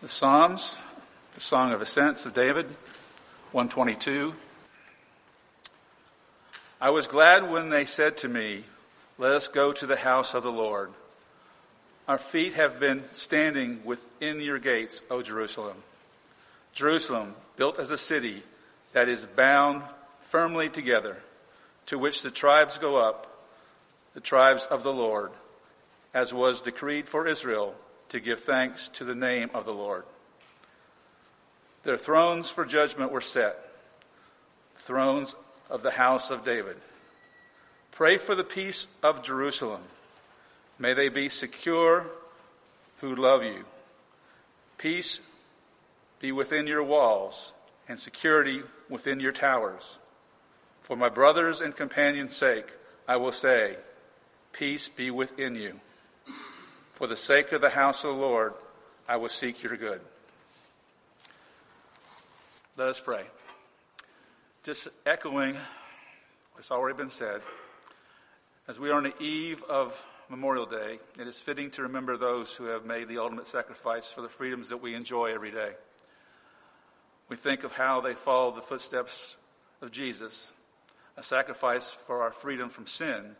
The Psalms, the Song of Ascents of David, 122. I was glad when they said to me, Let us go to the house of the Lord. Our feet have been standing within your gates, O Jerusalem. Jerusalem, built as a city that is bound firmly together, to which the tribes go up, the tribes of the Lord, as was decreed for Israel to give thanks to the name of the Lord. Their thrones for judgment were set, thrones of the house of David. Pray for the peace of Jerusalem. May they be secure who love you. Peace be within your walls and security within your towers. For my brothers and companions' sake, I will say, Peace be within you. For the sake of the house of the Lord, I will seek your good. Let us pray. Just echoing what's already been said, as we are on the eve of Memorial Day, it is fitting to remember those who have made the ultimate sacrifice for the freedoms that we enjoy every day. We think of how they followed the footsteps of Jesus, a sacrifice for our freedom from sin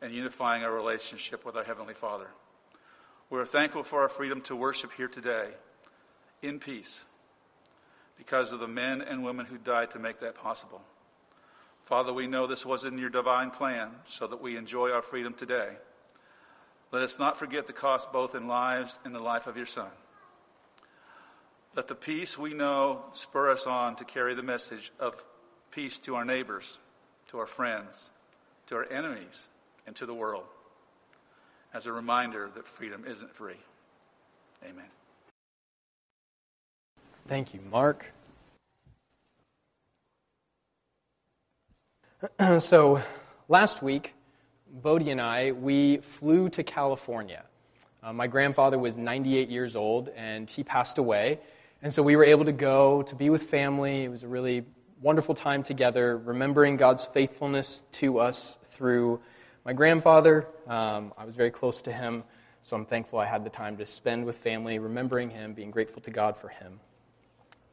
and unifying our relationship with our Heavenly Father. We are thankful for our freedom to worship here today in peace because of the men and women who died to make that possible. Father, we know this was in your divine plan so that we enjoy our freedom today. Let us not forget the cost both in lives and the life of your Son. Let the peace we know spur us on to carry the message of peace to our neighbors, to our friends, to our enemies, and to the world as a reminder that freedom isn't free. Amen. Thank you, Mark. so, last week, Bodie and I, we flew to California. Uh, my grandfather was 98 years old, and he passed away. And so we were able to go to be with family. It was a really wonderful time together, remembering God's faithfulness to us through my grandfather. Um, I was very close to him, so I'm thankful I had the time to spend with family, remembering him, being grateful to God for him.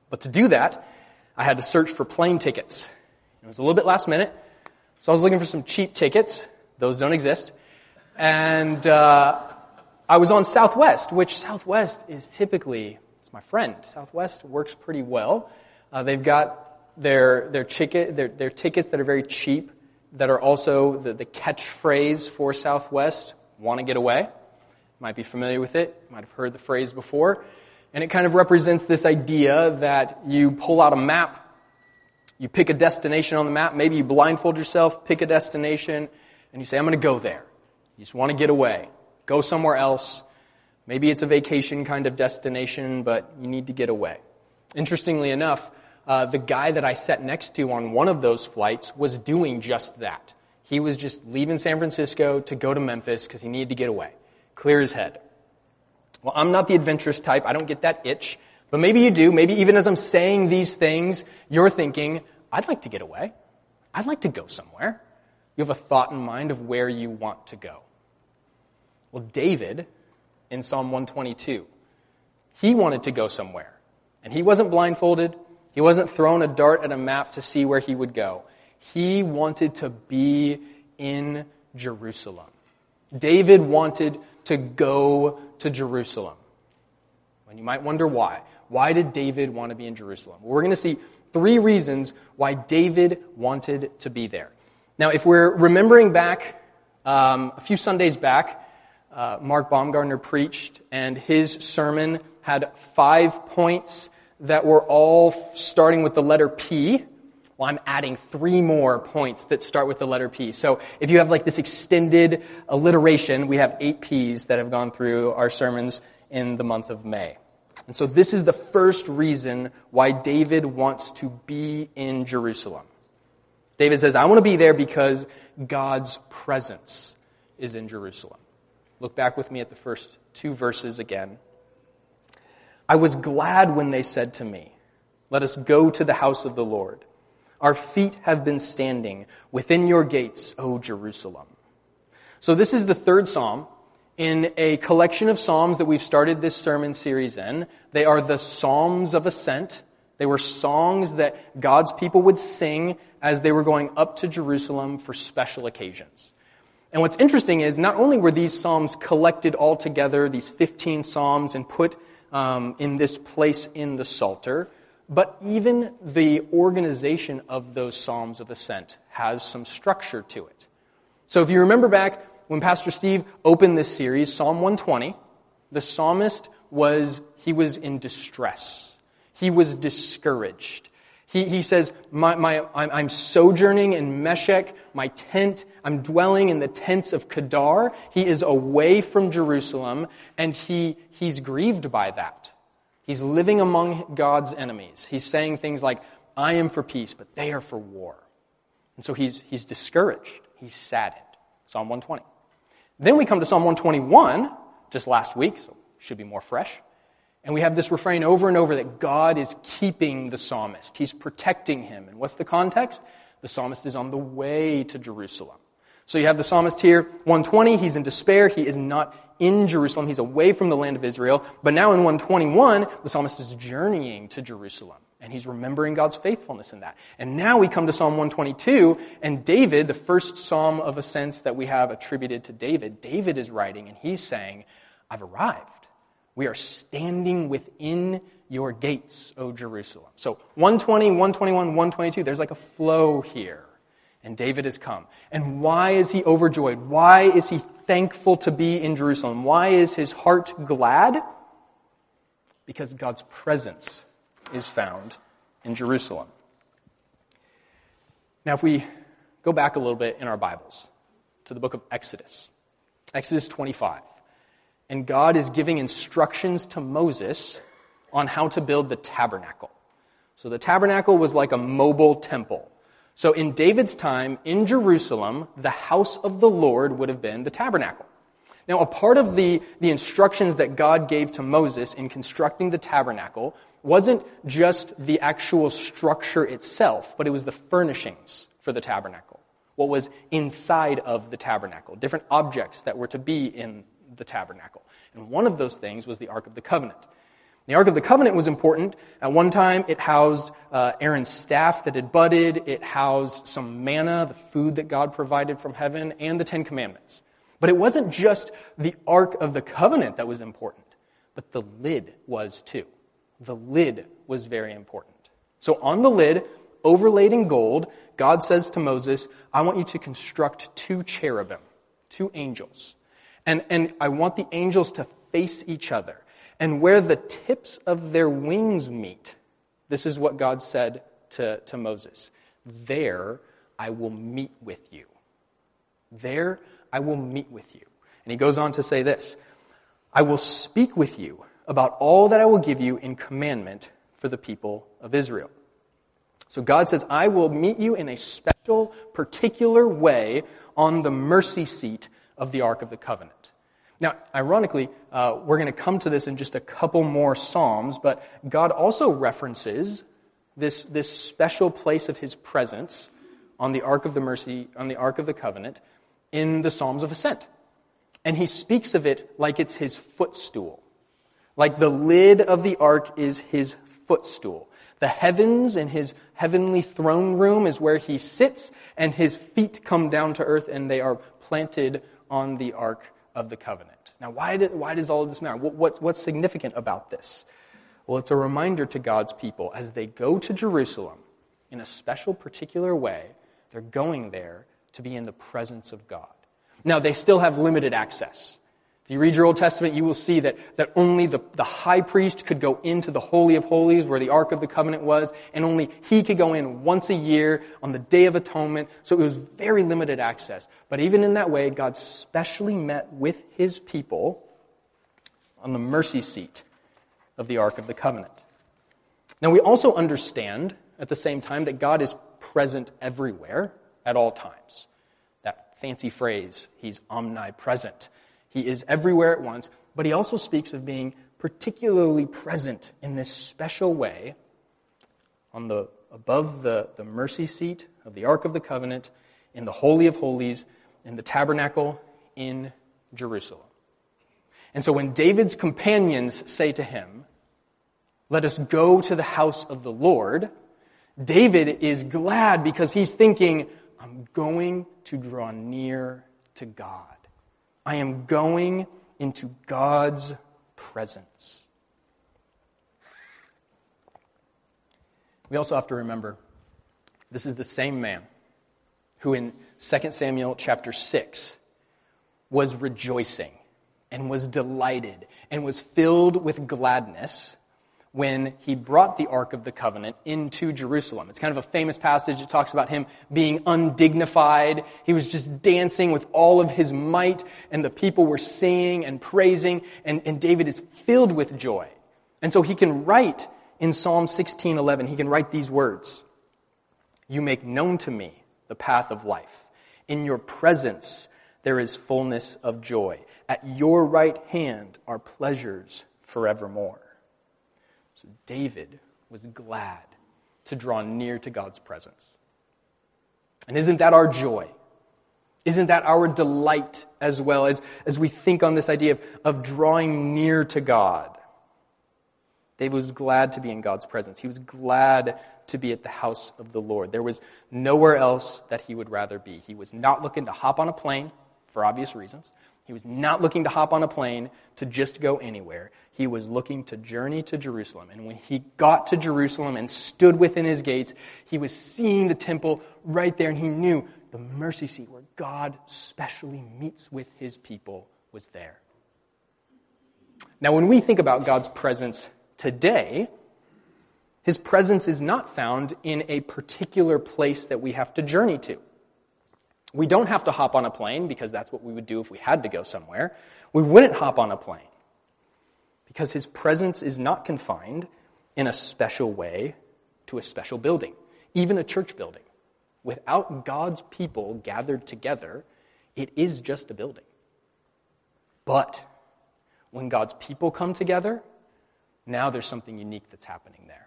But to do that, I had to search for plane tickets. It was a little bit last minute, so I was looking for some cheap tickets. Those don't exist. And uh, I was on Southwest, which Southwest is typically, it's my friend. Southwest works pretty well. Uh, they've got their, their, ticket, their, their tickets that are very cheap that are also the, the catchphrase for Southwest, want to get away. Might be familiar with it, might have heard the phrase before. And it kind of represents this idea that you pull out a map, you pick a destination on the map, maybe you blindfold yourself, pick a destination, and you say, I'm going to go there. You just want to get away. Go somewhere else. Maybe it's a vacation kind of destination, but you need to get away. Interestingly enough, uh, the guy that I sat next to on one of those flights was doing just that. He was just leaving San Francisco to go to Memphis because he needed to get away, clear his head. Well, I'm not the adventurous type. I don't get that itch. But maybe you do. Maybe even as I'm saying these things, you're thinking, I'd like to get away. I'd like to go somewhere. You have a thought in mind of where you want to go. Well, David, in Psalm 122, he wanted to go somewhere. And he wasn't blindfolded. He wasn't throwing a dart at a map to see where he would go. He wanted to be in Jerusalem. David wanted to go to Jerusalem. And you might wonder why. Why did David want to be in Jerusalem? Well, we're going to see three reasons why David wanted to be there. Now, if we're remembering back um, a few Sundays back, uh, Mark Baumgartner preached, and his sermon had five points that were all starting with the letter P. Well, I'm adding three more points that start with the letter P. So if you have like this extended alliteration, we have eight P's that have gone through our sermons in the month of May. And so this is the first reason why David wants to be in Jerusalem. David says, I want to be there because God's presence is in Jerusalem. Look back with me at the first two verses again. I was glad when they said to me, Let us go to the house of the Lord. Our feet have been standing within your gates, O Jerusalem. So this is the third psalm in a collection of Psalms that we've started this sermon series in. They are the Psalms of Ascent. They were songs that God's people would sing as they were going up to Jerusalem for special occasions. And what's interesting is not only were these Psalms collected all together, these 15 Psalms, and put um, in this place in the Psalter, but even the organization of those Psalms of Ascent has some structure to it. So if you remember back when Pastor Steve opened this series, Psalm 120, the psalmist was, he was in distress. He was discouraged. He, he says, my, my, I'm, sojourning in Meshech, my tent, I'm dwelling in the tents of Kedar. He is away from Jerusalem, and he, he's grieved by that. He's living among God's enemies. He's saying things like, I am for peace, but they are for war. And so he's, he's discouraged. He's saddened. Psalm 120. Then we come to Psalm 121, just last week, so should be more fresh. And we have this refrain over and over that God is keeping the psalmist. He's protecting him. And what's the context? The psalmist is on the way to Jerusalem. So you have the psalmist here, 120, he's in despair. He is not in Jerusalem. He's away from the land of Israel. But now in 121, the psalmist is journeying to Jerusalem. And he's remembering God's faithfulness in that. And now we come to Psalm 122, and David, the first psalm of ascents that we have attributed to David, David is writing, and he's saying, I've arrived. We are standing within your gates, O Jerusalem. So 120, 121, 122, there's like a flow here. And David has come. And why is he overjoyed? Why is he thankful to be in Jerusalem? Why is his heart glad? Because God's presence is found in Jerusalem. Now, if we go back a little bit in our Bibles to the book of Exodus, Exodus 25, and God is giving instructions to Moses on how to build the tabernacle. So the tabernacle was like a mobile temple. So in David's time, in Jerusalem, the house of the Lord would have been the tabernacle. Now, a part of the, the instructions that God gave to Moses in constructing the tabernacle wasn't just the actual structure itself, but it was the furnishings for the tabernacle. What was inside of the tabernacle, different objects that were to be in the tabernacle. And one of those things was the Ark of the Covenant. The Ark of the Covenant was important. At one time, it housed uh, Aaron's staff that had budded. It housed some manna, the food that God provided from heaven, and the Ten Commandments. But it wasn't just the Ark of the Covenant that was important, but the lid was too. The lid was very important. So on the lid, overlaid in gold, God says to Moses, I want you to construct two cherubim, two angels. And, and I want the angels to face each other. And where the tips of their wings meet, this is what God said to, to Moses There I will meet with you. There I will meet with you. And he goes on to say this I will speak with you about all that I will give you in commandment for the people of Israel. So God says, I will meet you in a special, particular way on the mercy seat of the Ark of the Covenant. Now, ironically, uh, we're going to come to this in just a couple more Psalms, but God also references this, this special place of his presence on the Ark of the Mercy, on the Ark of the Covenant, in the Psalms of Ascent. And he speaks of it like it's his footstool. Like the lid of the ark is his footstool. The heavens and his heavenly throne room is where he sits, and his feet come down to earth and they are planted on the ark of the covenant. Now, why, did, why does all of this matter? What, what, what's significant about this? Well, it's a reminder to God's people as they go to Jerusalem in a special, particular way, they're going there to be in the presence of God. Now, they still have limited access. If you read your Old Testament, you will see that, that only the, the high priest could go into the Holy of Holies where the Ark of the Covenant was, and only he could go in once a year on the Day of Atonement. So it was very limited access. But even in that way, God specially met with his people on the mercy seat of the Ark of the Covenant. Now we also understand at the same time that God is present everywhere at all times. That fancy phrase, he's omnipresent. He is everywhere at once, but he also speaks of being particularly present in this special way on the above the, the mercy seat of the Ark of the Covenant, in the Holy of Holies, in the tabernacle in Jerusalem. And so when David's companions say to him, Let us go to the house of the Lord, David is glad because he's thinking, I'm going to draw near to God. I am going into God's presence. We also have to remember this is the same man who in 2 Samuel chapter 6 was rejoicing and was delighted and was filled with gladness when he brought the Ark of the Covenant into Jerusalem. It's kind of a famous passage. It talks about him being undignified. He was just dancing with all of his might, and the people were singing and praising, and, and David is filled with joy. And so he can write in Psalm 16:11, he can write these words. You make known to me the path of life. In your presence there is fullness of joy. At your right hand are pleasures forevermore. David was glad to draw near to God's presence. And isn't that our joy? Isn't that our delight as well as, as we think on this idea of, of drawing near to God? David was glad to be in God's presence. He was glad to be at the house of the Lord. There was nowhere else that he would rather be. He was not looking to hop on a plane for obvious reasons. He was not looking to hop on a plane to just go anywhere. He was looking to journey to Jerusalem. And when he got to Jerusalem and stood within his gates, he was seeing the temple right there, and he knew the mercy seat where God specially meets with his people was there. Now, when we think about God's presence today, his presence is not found in a particular place that we have to journey to. We don't have to hop on a plane because that's what we would do if we had to go somewhere. We wouldn't hop on a plane because his presence is not confined in a special way to a special building, even a church building. Without God's people gathered together, it is just a building. But when God's people come together, now there's something unique that's happening there.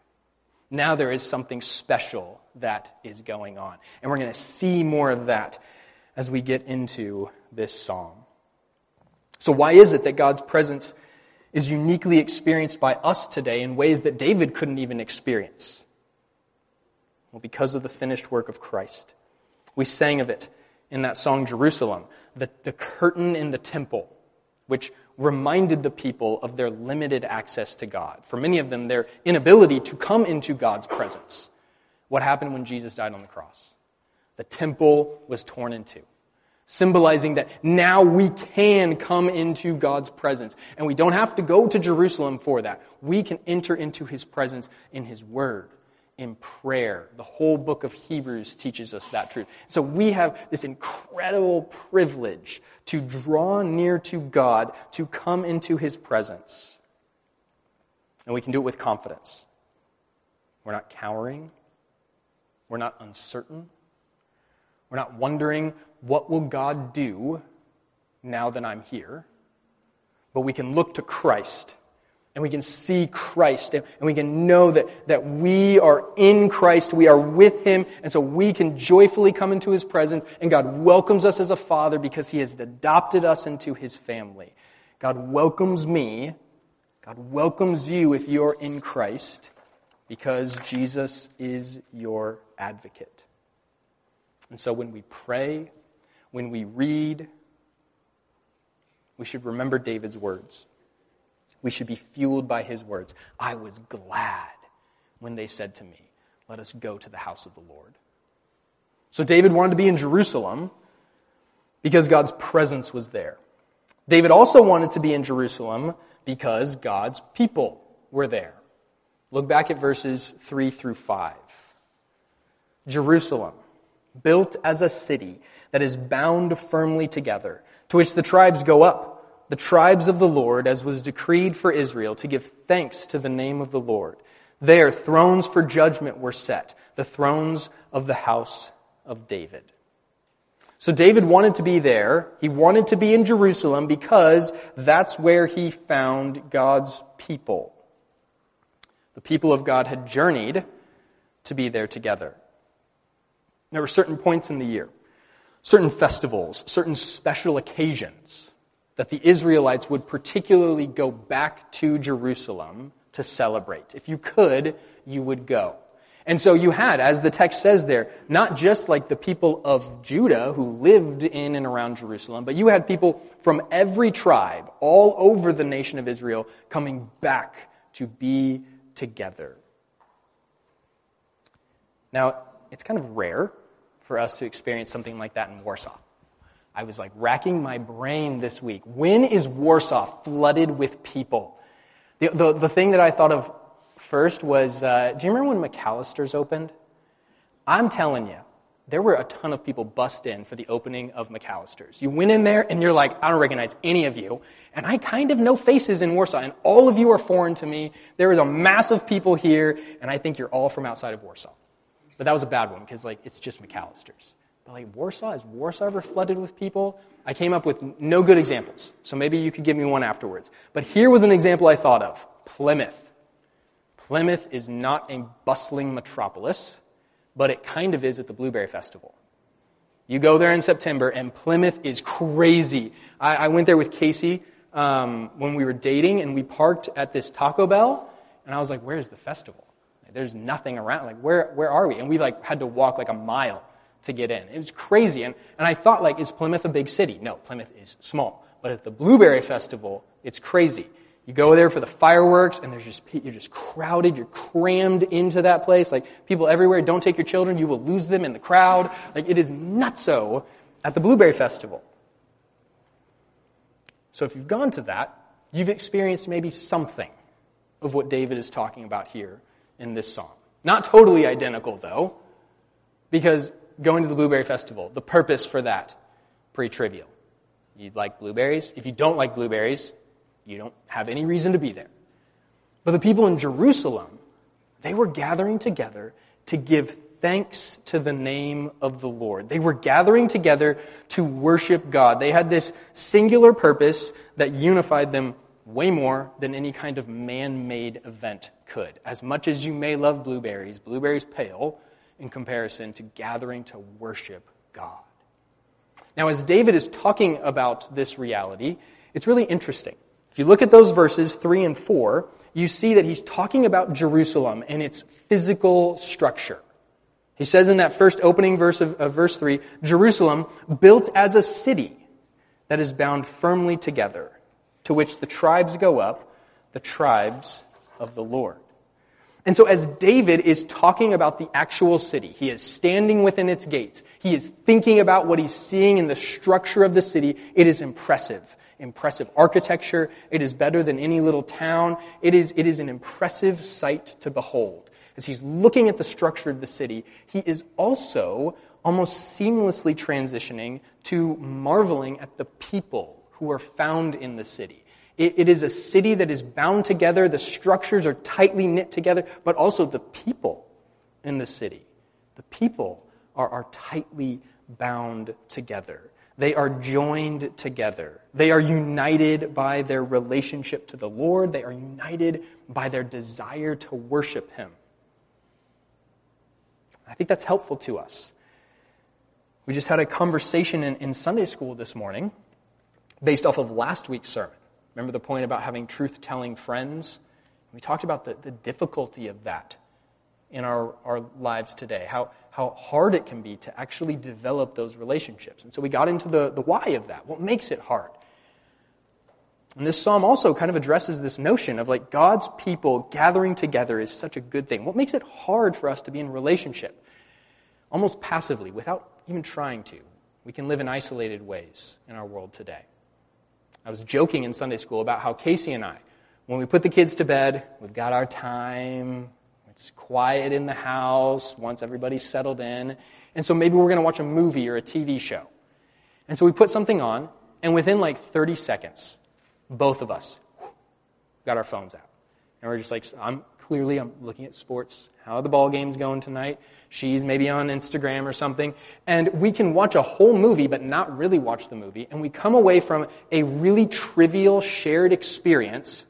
Now there is something special that is going on. And we're going to see more of that as we get into this psalm. So, why is it that God's presence is uniquely experienced by us today in ways that David couldn't even experience? Well, because of the finished work of Christ. We sang of it in that song, Jerusalem, the, the curtain in the temple, which reminded the people of their limited access to God. For many of them, their inability to come into God's presence. What happened when Jesus died on the cross? The temple was torn in two, symbolizing that now we can come into God's presence. And we don't have to go to Jerusalem for that. We can enter into his presence in his word, in prayer. The whole book of Hebrews teaches us that truth. So we have this incredible privilege to draw near to God, to come into his presence. And we can do it with confidence. We're not cowering. We're not uncertain. We're not wondering, what will God do now that I'm here? But we can look to Christ and we can see Christ and we can know that, that we are in Christ, we are with Him, and so we can joyfully come into His presence and God welcomes us as a father because He has adopted us into His family. God welcomes me, God welcomes you if you're in Christ because Jesus is your advocate. And so when we pray, when we read, we should remember David's words. We should be fueled by his words. I was glad when they said to me, Let us go to the house of the Lord. So David wanted to be in Jerusalem because God's presence was there. David also wanted to be in Jerusalem because God's people were there. Look back at verses 3 through 5. Jerusalem built as a city that is bound firmly together, to which the tribes go up, the tribes of the Lord, as was decreed for Israel, to give thanks to the name of the Lord. There, thrones for judgment were set, the thrones of the house of David. So David wanted to be there. He wanted to be in Jerusalem because that's where he found God's people. The people of God had journeyed to be there together. There were certain points in the year, certain festivals, certain special occasions that the Israelites would particularly go back to Jerusalem to celebrate. If you could, you would go. And so you had, as the text says there, not just like the people of Judah who lived in and around Jerusalem, but you had people from every tribe all over the nation of Israel coming back to be together. Now, it's kind of rare for us to experience something like that in Warsaw. I was like racking my brain this week. When is Warsaw flooded with people? The, the, the thing that I thought of first was uh, do you remember when McAlister's opened? I'm telling you, there were a ton of people bust in for the opening of McAlister's. You went in there and you're like, I don't recognize any of you. And I kind of know faces in Warsaw, and all of you are foreign to me. There is a mass of people here, and I think you're all from outside of Warsaw. But that was a bad one because like it's just McAlister's. Warsaw, is Warsaw ever flooded with people? I came up with no good examples. So maybe you could give me one afterwards. But here was an example I thought of. Plymouth. Plymouth is not a bustling metropolis, but it kind of is at the Blueberry Festival. You go there in September, and Plymouth is crazy. I, I went there with Casey um, when we were dating, and we parked at this Taco Bell, and I was like, "Where's the festival?" There's nothing around. Like, where, where are we? And we like had to walk like a mile to get in. It was crazy. And, and I thought, like, is Plymouth a big city? No, Plymouth is small. But at the Blueberry Festival, it's crazy. You go there for the fireworks, and there's just you're just crowded. You're crammed into that place. Like people everywhere. Don't take your children; you will lose them in the crowd. Like it is nutso at the Blueberry Festival. So if you've gone to that, you've experienced maybe something of what David is talking about here in this song. Not totally identical, though, because going to the Blueberry Festival, the purpose for that, pretty trivial. You like blueberries. If you don't like blueberries, you don't have any reason to be there. But the people in Jerusalem, they were gathering together to give thanks to the name of the Lord. They were gathering together to worship God. They had this singular purpose that unified them way more than any kind of man made event could. As much as you may love blueberries, blueberries pale in comparison to gathering to worship God. Now, as David is talking about this reality, it's really interesting. If you look at those verses 3 and 4, you see that he's talking about Jerusalem and its physical structure. He says in that first opening verse of, of verse 3 Jerusalem, built as a city that is bound firmly together to which the tribes go up, the tribes of the Lord. And so, as David is talking about the actual city, he is standing within its gates. He is thinking about what he's seeing in the structure of the city. It is impressive. Impressive architecture. It is better than any little town. It is, it is an impressive sight to behold. As he's looking at the structure of the city, he is also almost seamlessly transitioning to marveling at the people who are found in the city. It, it is a city that is bound together, the structures are tightly knit together, but also the people in the city. The people are, are tightly bound together. They are joined together. They are united by their relationship to the Lord. They are united by their desire to worship Him. I think that's helpful to us. We just had a conversation in, in Sunday school this morning based off of last week's sermon. Remember the point about having truth telling friends? We talked about the, the difficulty of that in our, our lives today, how, how hard it can be to actually develop those relationships. And so we got into the, the why of that. What makes it hard? And this psalm also kind of addresses this notion of like God's people gathering together is such a good thing. What makes it hard for us to be in relationship? Almost passively, without even trying to. We can live in isolated ways in our world today. I was joking in Sunday school about how Casey and I, when we put the kids to bed, we've got our time, it's quiet in the house once everybody's settled in. And so maybe we're going to watch a movie or a TV show. And so we put something on, and within like 30 seconds, both of us got our phones out. And we're just like, I'm clearly, I'm looking at sports. How the ball games going tonight? She's maybe on Instagram or something. And we can watch a whole movie, but not really watch the movie. And we come away from a really trivial shared experience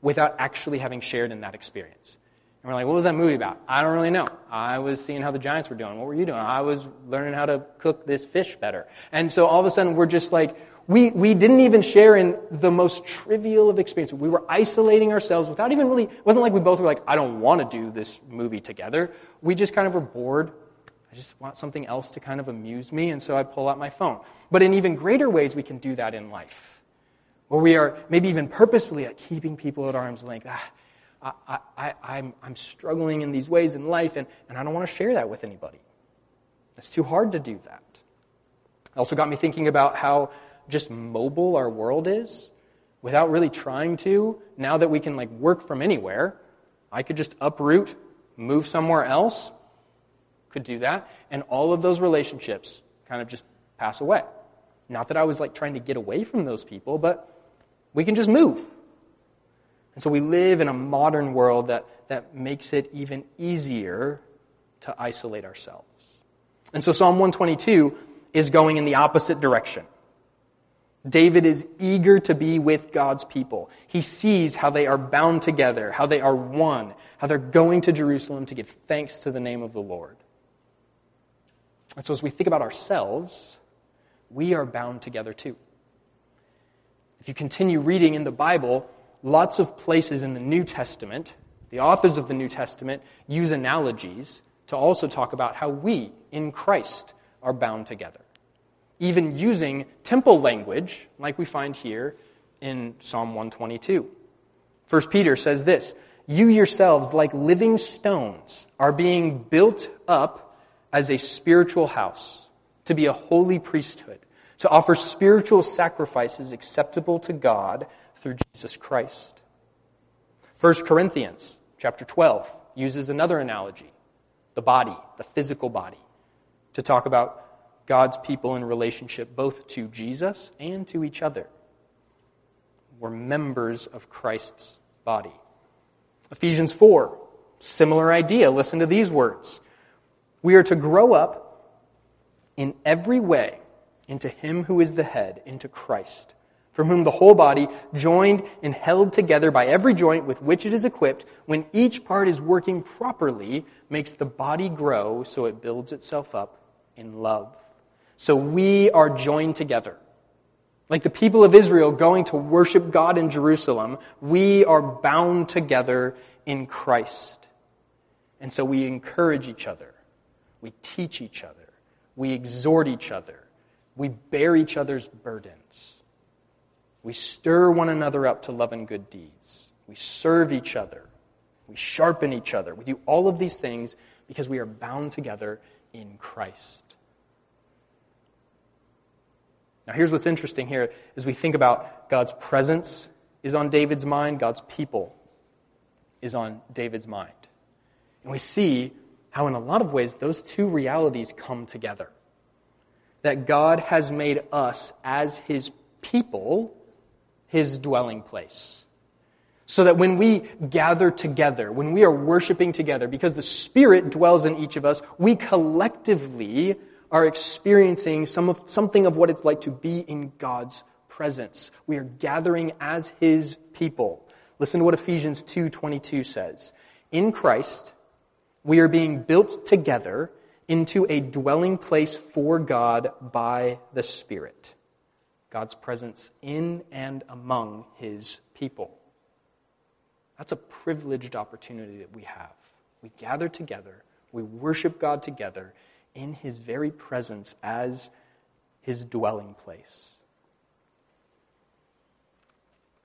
without actually having shared in that experience. And we're like, what was that movie about? I don't really know. I was seeing how the Giants were doing. What were you doing? I was learning how to cook this fish better. And so all of a sudden we're just like, We, we didn't even share in the most trivial of experiences. We were isolating ourselves without even really, it wasn't like we both were like, I don't want to do this movie together. We just kind of were bored. I just want something else to kind of amuse me, and so I pull out my phone. But in even greater ways, we can do that in life. Where we are maybe even purposefully like, keeping people at arm's length. Ah, I, I, I'm, I'm struggling in these ways in life, and, and I don't want to share that with anybody. It's too hard to do that. It also got me thinking about how just mobile our world is without really trying to. Now that we can like work from anywhere, I could just uproot, move somewhere else, could do that, and all of those relationships kind of just pass away. Not that I was like trying to get away from those people, but we can just move. And so we live in a modern world that, that makes it even easier to isolate ourselves. And so Psalm 122 is going in the opposite direction. David is eager to be with God's people. He sees how they are bound together, how they are one, how they're going to Jerusalem to give thanks to the name of the Lord. And so as we think about ourselves, we are bound together too. If you continue reading in the Bible, lots of places in the New Testament, the authors of the New Testament use analogies to also talk about how we, in Christ, are bound together even using temple language, like we find here in Psalm 122. 1 Peter says this You yourselves, like living stones, are being built up as a spiritual house, to be a holy priesthood, to offer spiritual sacrifices acceptable to God through Jesus Christ. 1 Corinthians chapter 12 uses another analogy, the body, the physical body, to talk about God's people in relationship both to Jesus and to each other. We're members of Christ's body. Ephesians 4, similar idea. Listen to these words. We are to grow up in every way into Him who is the head, into Christ, from whom the whole body, joined and held together by every joint with which it is equipped, when each part is working properly, makes the body grow so it builds itself up in love. So we are joined together. Like the people of Israel going to worship God in Jerusalem, we are bound together in Christ. And so we encourage each other. We teach each other. We exhort each other. We bear each other's burdens. We stir one another up to love and good deeds. We serve each other. We sharpen each other. We do all of these things because we are bound together in Christ. Now, here's what's interesting here as we think about God's presence is on David's mind, God's people is on David's mind. And we see how, in a lot of ways, those two realities come together. That God has made us, as his people, his dwelling place. So that when we gather together, when we are worshiping together, because the Spirit dwells in each of us, we collectively are experiencing some of, something of what it's like to be in God's presence. We are gathering as His people. Listen to what Ephesians 2.22 says. In Christ, we are being built together into a dwelling place for God by the Spirit. God's presence in and among His people. That's a privileged opportunity that we have. We gather together, we worship God together, in his very presence as his dwelling place.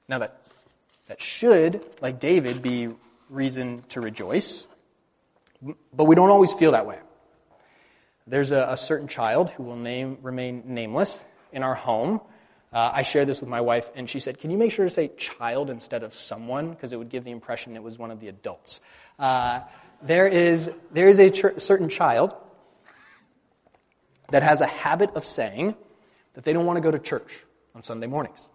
Now, that, that should, like David, be reason to rejoice, but we don't always feel that way. There's a, a certain child who will name, remain nameless in our home. Uh, I shared this with my wife, and she said, Can you make sure to say child instead of someone? Because it would give the impression it was one of the adults. Uh, there, is, there is a ch- certain child that has a habit of saying that they don't want to go to church on Sunday mornings.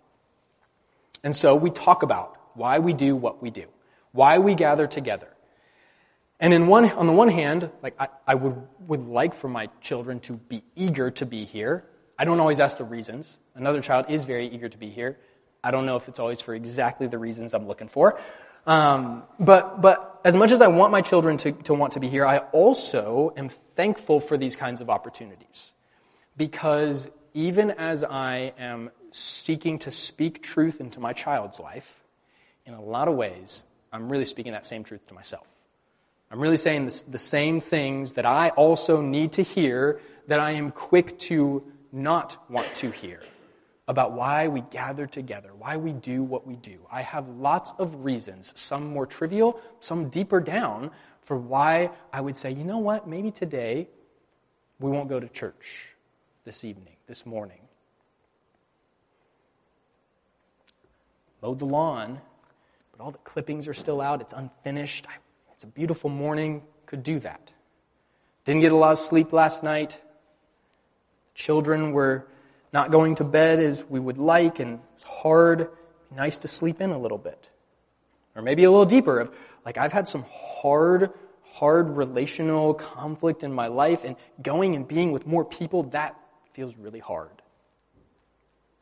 And so we talk about why we do what we do, why we gather together. And in one, on the one hand, like I, I would, would like for my children to be eager to be here. I don't always ask the reasons. Another child is very eager to be here. I don't know if it's always for exactly the reasons I'm looking for. Um, but, but as much as I want my children to, to want to be here, I also am thankful for these kinds of opportunities. Because even as I am seeking to speak truth into my child's life, in a lot of ways, I'm really speaking that same truth to myself. I'm really saying this, the same things that I also need to hear that I am quick to not want to hear about why we gather together, why we do what we do. I have lots of reasons, some more trivial, some deeper down, for why I would say, you know what, maybe today we won't go to church this evening, this morning. Mowed the lawn, but all the clippings are still out, it's unfinished. It's a beautiful morning, could do that. Didn't get a lot of sleep last night. Children were not going to bed as we would like, and it's hard. Nice to sleep in a little bit. Or maybe a little deeper of, like, I've had some hard, hard relational conflict in my life, and going and being with more people, that feels really hard.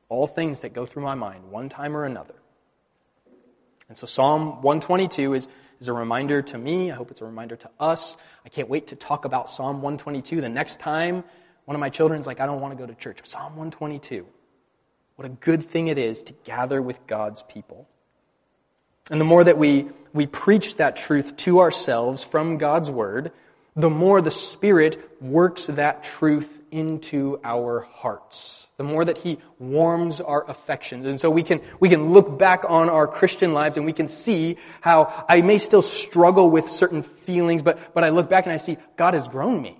All things that go through my mind, one time or another. And so Psalm 122 is, is a reminder to me. I hope it's a reminder to us. I can't wait to talk about Psalm 122 the next time one of my children's like, I don't want to go to church. Psalm 122. What a good thing it is to gather with God's people. And the more that we, we preach that truth to ourselves from God's Word, the more the Spirit works that truth into our hearts. The more that He warms our affections. And so we can, we can look back on our Christian lives and we can see how I may still struggle with certain feelings, but, but I look back and I see God has grown me.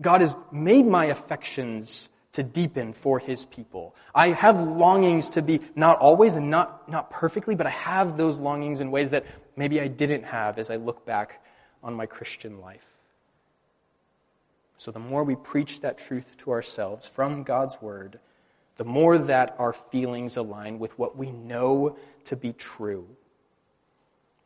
God has made my affections to deepen for his people. I have longings to be not always and not, not perfectly, but I have those longings in ways that maybe I didn't have as I look back on my Christian life. So the more we preach that truth to ourselves from God's word, the more that our feelings align with what we know to be true.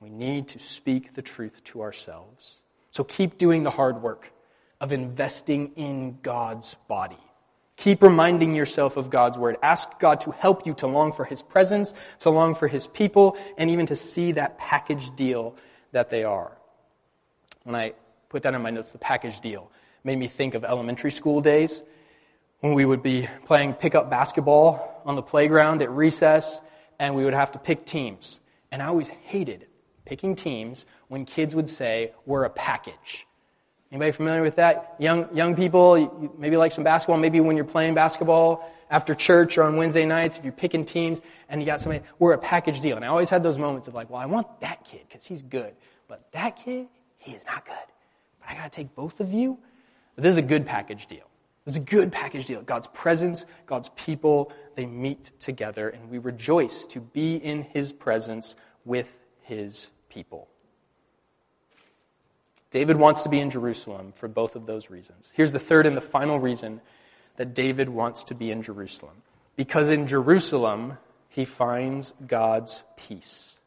We need to speak the truth to ourselves. So keep doing the hard work of investing in God's body. Keep reminding yourself of God's word. Ask God to help you to long for his presence, to long for his people, and even to see that package deal that they are. When I put that in my notes, the package deal made me think of elementary school days when we would be playing pickup basketball on the playground at recess and we would have to pick teams. And I always hated picking teams when kids would say, we're a package. Anybody familiar with that? Young, young people, maybe like some basketball, maybe when you're playing basketball after church or on Wednesday nights, if you're picking teams and you got somebody, we're a package deal. And I always had those moments of like, well, I want that kid because he's good. But that kid, he is not good. But I got to take both of you. But this is a good package deal. This is a good package deal. God's presence, God's people, they meet together, and we rejoice to be in his presence with his people. David wants to be in Jerusalem for both of those reasons. Here's the third and the final reason that David wants to be in Jerusalem. Because in Jerusalem, he finds God's peace.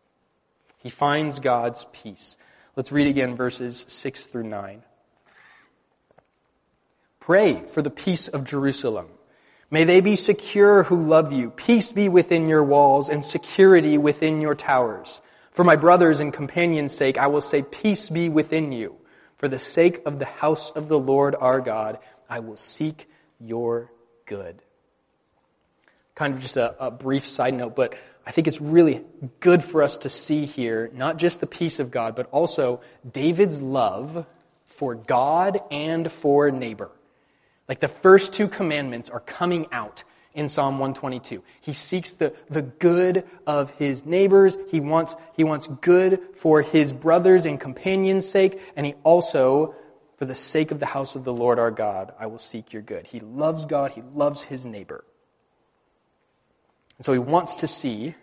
He finds God's peace. Let's read again verses 6 through 9. Pray for the peace of Jerusalem. May they be secure who love you. Peace be within your walls and security within your towers. For my brothers and companions' sake, I will say, Peace be within you. For the sake of the house of the Lord our God, I will seek your good. Kind of just a, a, brief side note, but I think it's really good for us to see here not just the peace of God, but also David's love for God and for neighbor. Like the first two commandments are coming out in Psalm 122. He seeks the, the good of his neighbors. He wants, he wants good for his brothers and companions' sake. And he also, for the sake of the house of the Lord our God, I will seek your good. He loves God. He loves his neighbor. And so he wants to see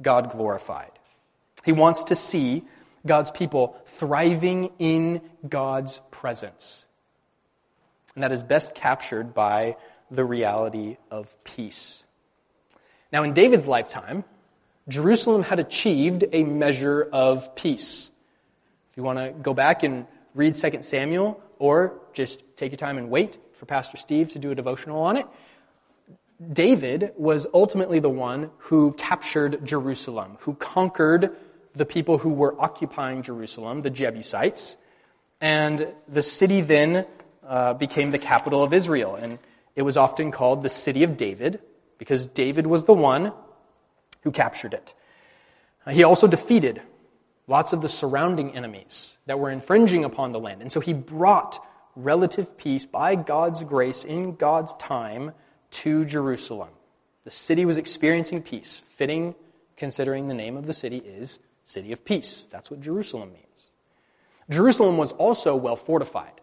God glorified. He wants to see God's people thriving in God's presence. And that is best captured by the reality of peace. Now, in David's lifetime, Jerusalem had achieved a measure of peace. If you want to go back and read 2 Samuel, or just take your time and wait for Pastor Steve to do a devotional on it, David was ultimately the one who captured Jerusalem, who conquered the people who were occupying Jerusalem, the Jebusites, and the city then uh, became the capital of Israel. And it was often called the city of David because David was the one who captured it. Uh, he also defeated lots of the surrounding enemies that were infringing upon the land. And so he brought relative peace by God's grace in God's time to Jerusalem. The city was experiencing peace, fitting considering the name of the city is City of Peace. That's what Jerusalem means. Jerusalem was also well fortified.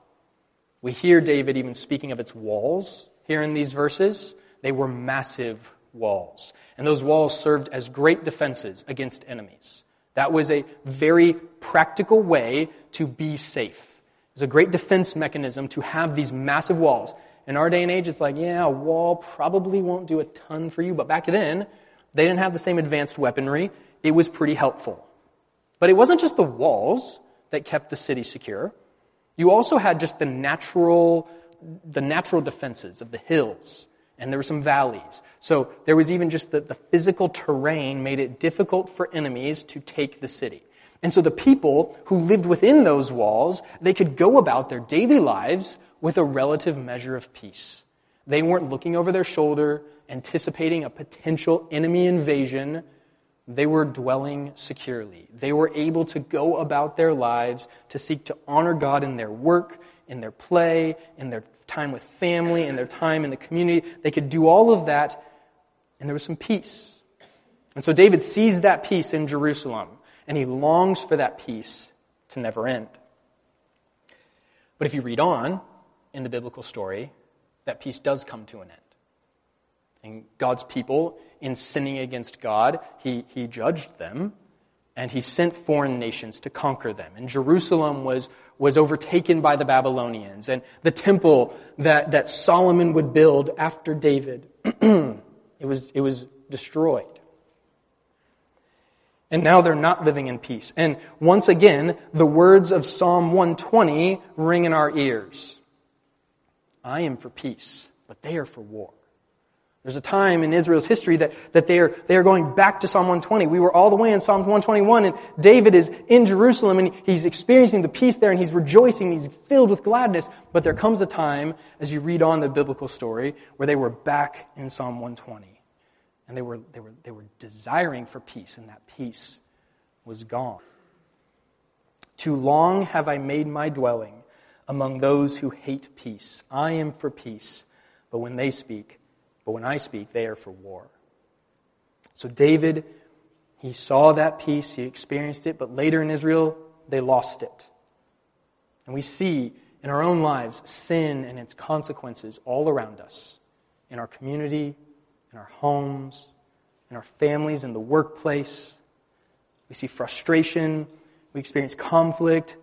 We hear David even speaking of its walls here in these verses. They were massive walls. And those walls served as great defenses against enemies. That was a very practical way to be safe. It was a great defense mechanism to have these massive walls. In our day and age, it's like, yeah, a wall probably won't do a ton for you, but back then, they didn't have the same advanced weaponry. It was pretty helpful. But it wasn't just the walls that kept the city secure. You also had just the natural, the natural defenses of the hills, and there were some valleys. So there was even just the, the physical terrain made it difficult for enemies to take the city. And so the people who lived within those walls, they could go about their daily lives with a relative measure of peace. They weren't looking over their shoulder, anticipating a potential enemy invasion. They were dwelling securely. They were able to go about their lives to seek to honor God in their work, in their play, in their time with family, in their time in the community. They could do all of that, and there was some peace. And so David sees that peace in Jerusalem, and he longs for that peace to never end. But if you read on in the biblical story, that peace does come to an end. And God's people, in sinning against God, he, he judged them and he sent foreign nations to conquer them. And Jerusalem was, was overtaken by the Babylonians. And the temple that, that Solomon would build after David, it, was, it was destroyed. And now they're not living in peace. And once again, the words of Psalm 120 ring in our ears. I am for peace, but they are for war. There's a time in Israel's history that, that they, are, they are going back to Psalm 120. We were all the way in Psalm 121, and David is in Jerusalem, and he's experiencing the peace there, and he's rejoicing, he's filled with gladness. But there comes a time, as you read on the biblical story, where they were back in Psalm 120. And they were, they were, they were desiring for peace, and that peace was gone. Too long have I made my dwelling among those who hate peace. I am for peace, but when they speak, but when I speak, they are for war. So David, he saw that peace, he experienced it, but later in Israel, they lost it. And we see in our own lives sin and its consequences all around us in our community, in our homes, in our families, in the workplace. We see frustration, we experience conflict,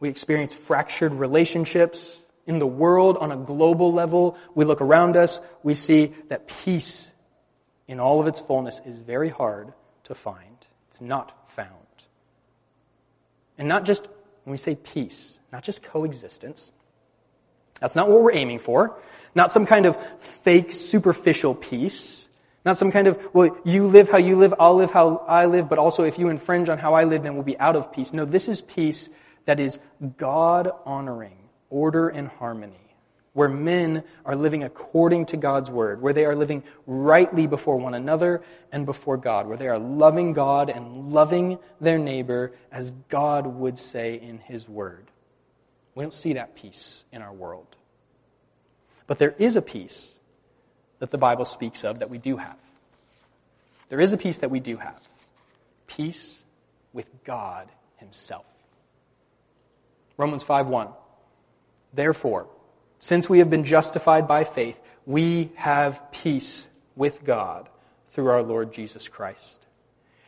we experience fractured relationships in the world on a global level. We look around us, we see that peace in all of its fullness is very hard to find. It's not found. And not just, when we say peace, not just coexistence. That's not what we're aiming for. Not some kind of fake, superficial peace. Not some kind of, well, you live how you live, I'll live how I live, but also if you infringe on how I live, then we'll be out of peace. No, this is peace that is God honoring, order and harmony, where men are living according to God's word, where they are living rightly before one another and before God, where they are loving God and loving their neighbor as God would say in his word. We don't see that peace in our world. But there is a peace that the Bible speaks of that we do have. There is a peace that we do have peace with God Himself. Romans 5 1. Therefore, since we have been justified by faith, we have peace with God through our Lord Jesus Christ.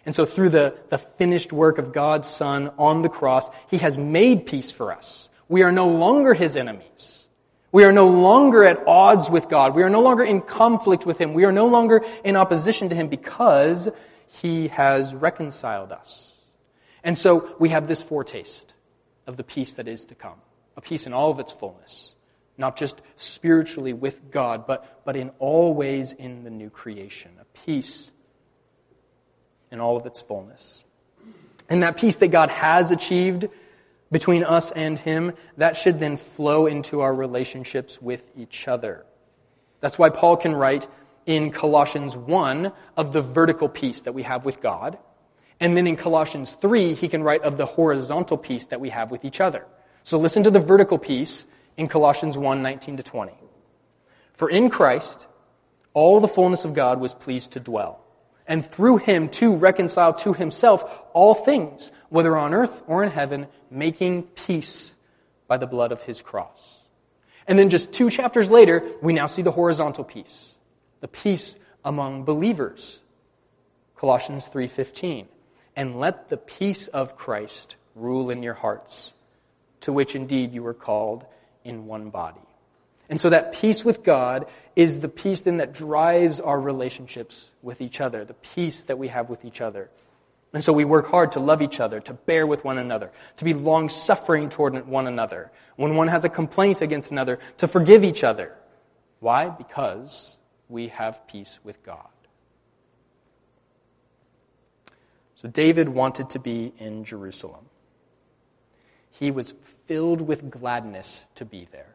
And so, through the, the finished work of God's Son on the cross, He has made peace for us. We are no longer His enemies. We are no longer at odds with God. We are no longer in conflict with Him. We are no longer in opposition to Him because He has reconciled us. And so, we have this foretaste of the peace that is to come, a peace in all of its fullness, not just spiritually with God, but, but in all ways in the new creation, a peace in all of its fullness. And that peace that God has achieved between us and Him, that should then flow into our relationships with each other. That's why Paul can write in Colossians 1 of the vertical peace that we have with God. And then in Colossians 3, he can write of the horizontal peace that we have with each other. So listen to the vertical peace in Colossians 1 19 to 20. For in Christ, all the fullness of God was pleased to dwell, and through him to reconcile to himself all things, whether on earth or in heaven, making peace by the blood of his cross. And then just two chapters later, we now see the horizontal peace, the peace among believers. Colossians 3:15. And let the peace of Christ rule in your hearts, to which indeed you were called in one body. And so that peace with God is the peace then that drives our relationships with each other, the peace that we have with each other. And so we work hard to love each other, to bear with one another, to be long suffering toward one another. When one has a complaint against another, to forgive each other. Why? Because we have peace with God. So David wanted to be in Jerusalem. He was filled with gladness to be there.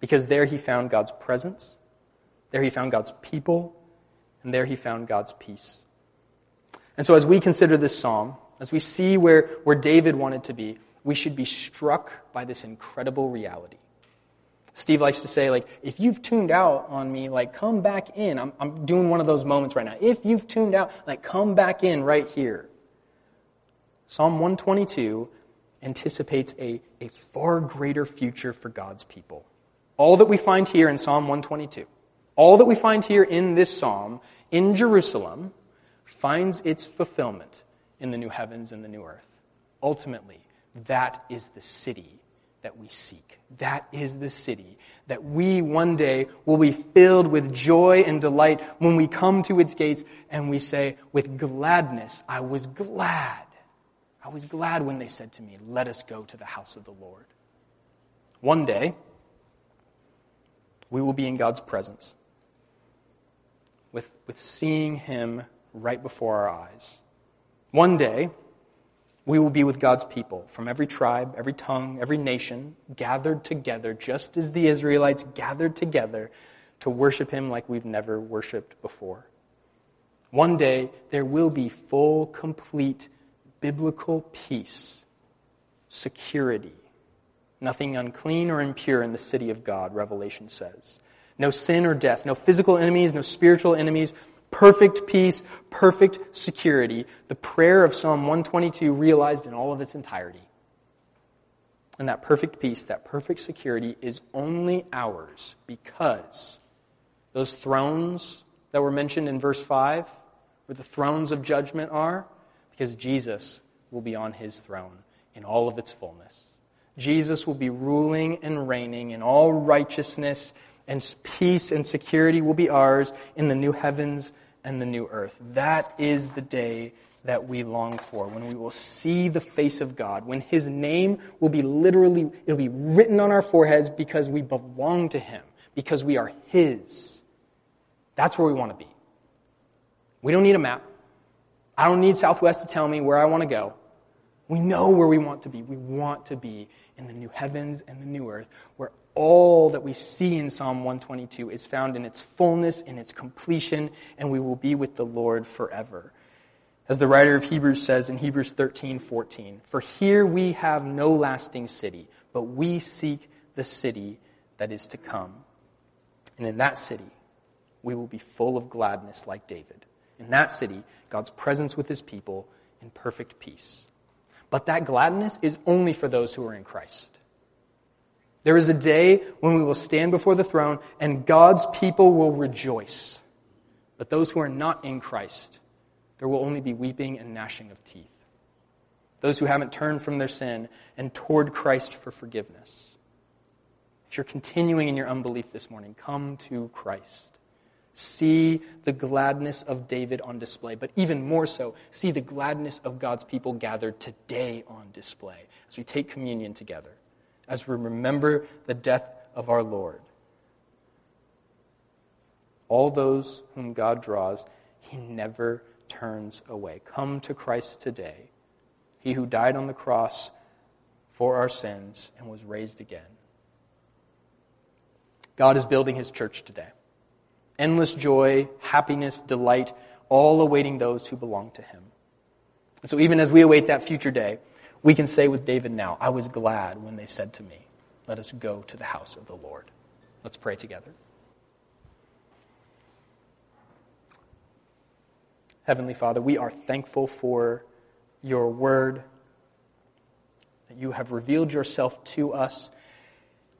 Because there he found God's presence, there he found God's people, and there he found God's peace. And so as we consider this psalm, as we see where, where David wanted to be, we should be struck by this incredible reality. Steve likes to say, like, if you've tuned out on me, like, come back in. I'm, I'm doing one of those moments right now. If you've tuned out, like, come back in right here. Psalm 122 anticipates a, a far greater future for God's people. All that we find here in Psalm 122, all that we find here in this psalm in Jerusalem finds its fulfillment in the new heavens and the new earth. Ultimately, that is the city that we seek. That is the city that we one day will be filled with joy and delight when we come to its gates and we say, with gladness, I was glad. I was glad when they said to me, Let us go to the house of the Lord. One day, we will be in God's presence with, with seeing Him right before our eyes. One day, we will be with God's people from every tribe, every tongue, every nation, gathered together, just as the Israelites gathered together to worship Him like we've never worshiped before. One day, there will be full, complete, biblical peace, security, Nothing unclean or impure in the city of God, Revelation says. No sin or death, no physical enemies, no spiritual enemies, perfect peace, perfect security. The prayer of Psalm 122 realized in all of its entirety. And that perfect peace, that perfect security is only ours because those thrones that were mentioned in verse 5, where the thrones of judgment are, because Jesus will be on his throne in all of its fullness. Jesus will be ruling and reigning, and all righteousness and peace and security will be ours in the new heavens and the new earth. That is the day that we long for, when we will see the face of God, when His name will be literally, it'll be written on our foreheads because we belong to Him, because we are His. That's where we want to be. We don't need a map. I don't need Southwest to tell me where I want to go. We know where we want to be. We want to be in the new heavens and the new earth, where all that we see in Psalm 122 is found in its fullness, in its completion, and we will be with the Lord forever. As the writer of Hebrews says in Hebrews 13 14, For here we have no lasting city, but we seek the city that is to come. And in that city, we will be full of gladness like David. In that city, God's presence with his people in perfect peace. But that gladness is only for those who are in Christ. There is a day when we will stand before the throne and God's people will rejoice. But those who are not in Christ, there will only be weeping and gnashing of teeth. Those who haven't turned from their sin and toward Christ for forgiveness. If you're continuing in your unbelief this morning, come to Christ. See the gladness of David on display, but even more so, see the gladness of God's people gathered today on display as we take communion together, as we remember the death of our Lord. All those whom God draws, He never turns away. Come to Christ today, He who died on the cross for our sins and was raised again. God is building His church today. Endless joy, happiness, delight, all awaiting those who belong to him. And so even as we await that future day, we can say with David now, I was glad when they said to me, Let us go to the house of the Lord. Let's pray together. Heavenly Father, we are thankful for your word, that you have revealed yourself to us.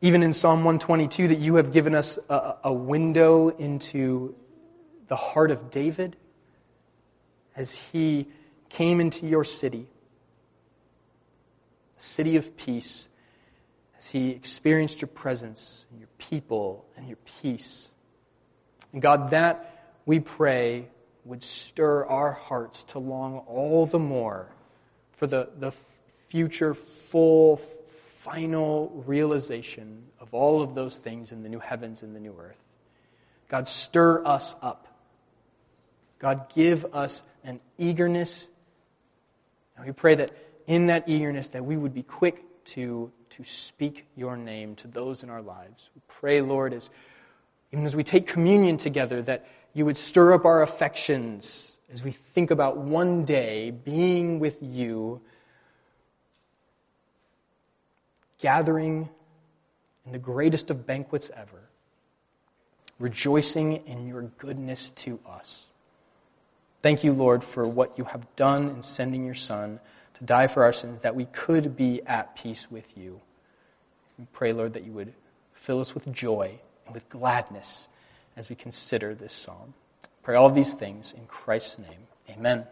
Even in Psalm 122, that you have given us a, a window into the heart of David as he came into your city, a city of peace, as he experienced your presence and your people and your peace. And God, that we pray would stir our hearts to long all the more for the, the future full, final realization of all of those things in the new heavens and the new earth. God, stir us up. God, give us an eagerness. And we pray that in that eagerness that we would be quick to, to speak your name to those in our lives. We pray, Lord, as even as we take communion together, that you would stir up our affections as we think about one day being with you, gathering in the greatest of banquets ever, rejoicing in your goodness to us. Thank you, Lord, for what you have done in sending your Son to die for our sins, that we could be at peace with you. We pray, Lord, that you would fill us with joy and with gladness as we consider this psalm. Pray all of these things in Christ's name. Amen.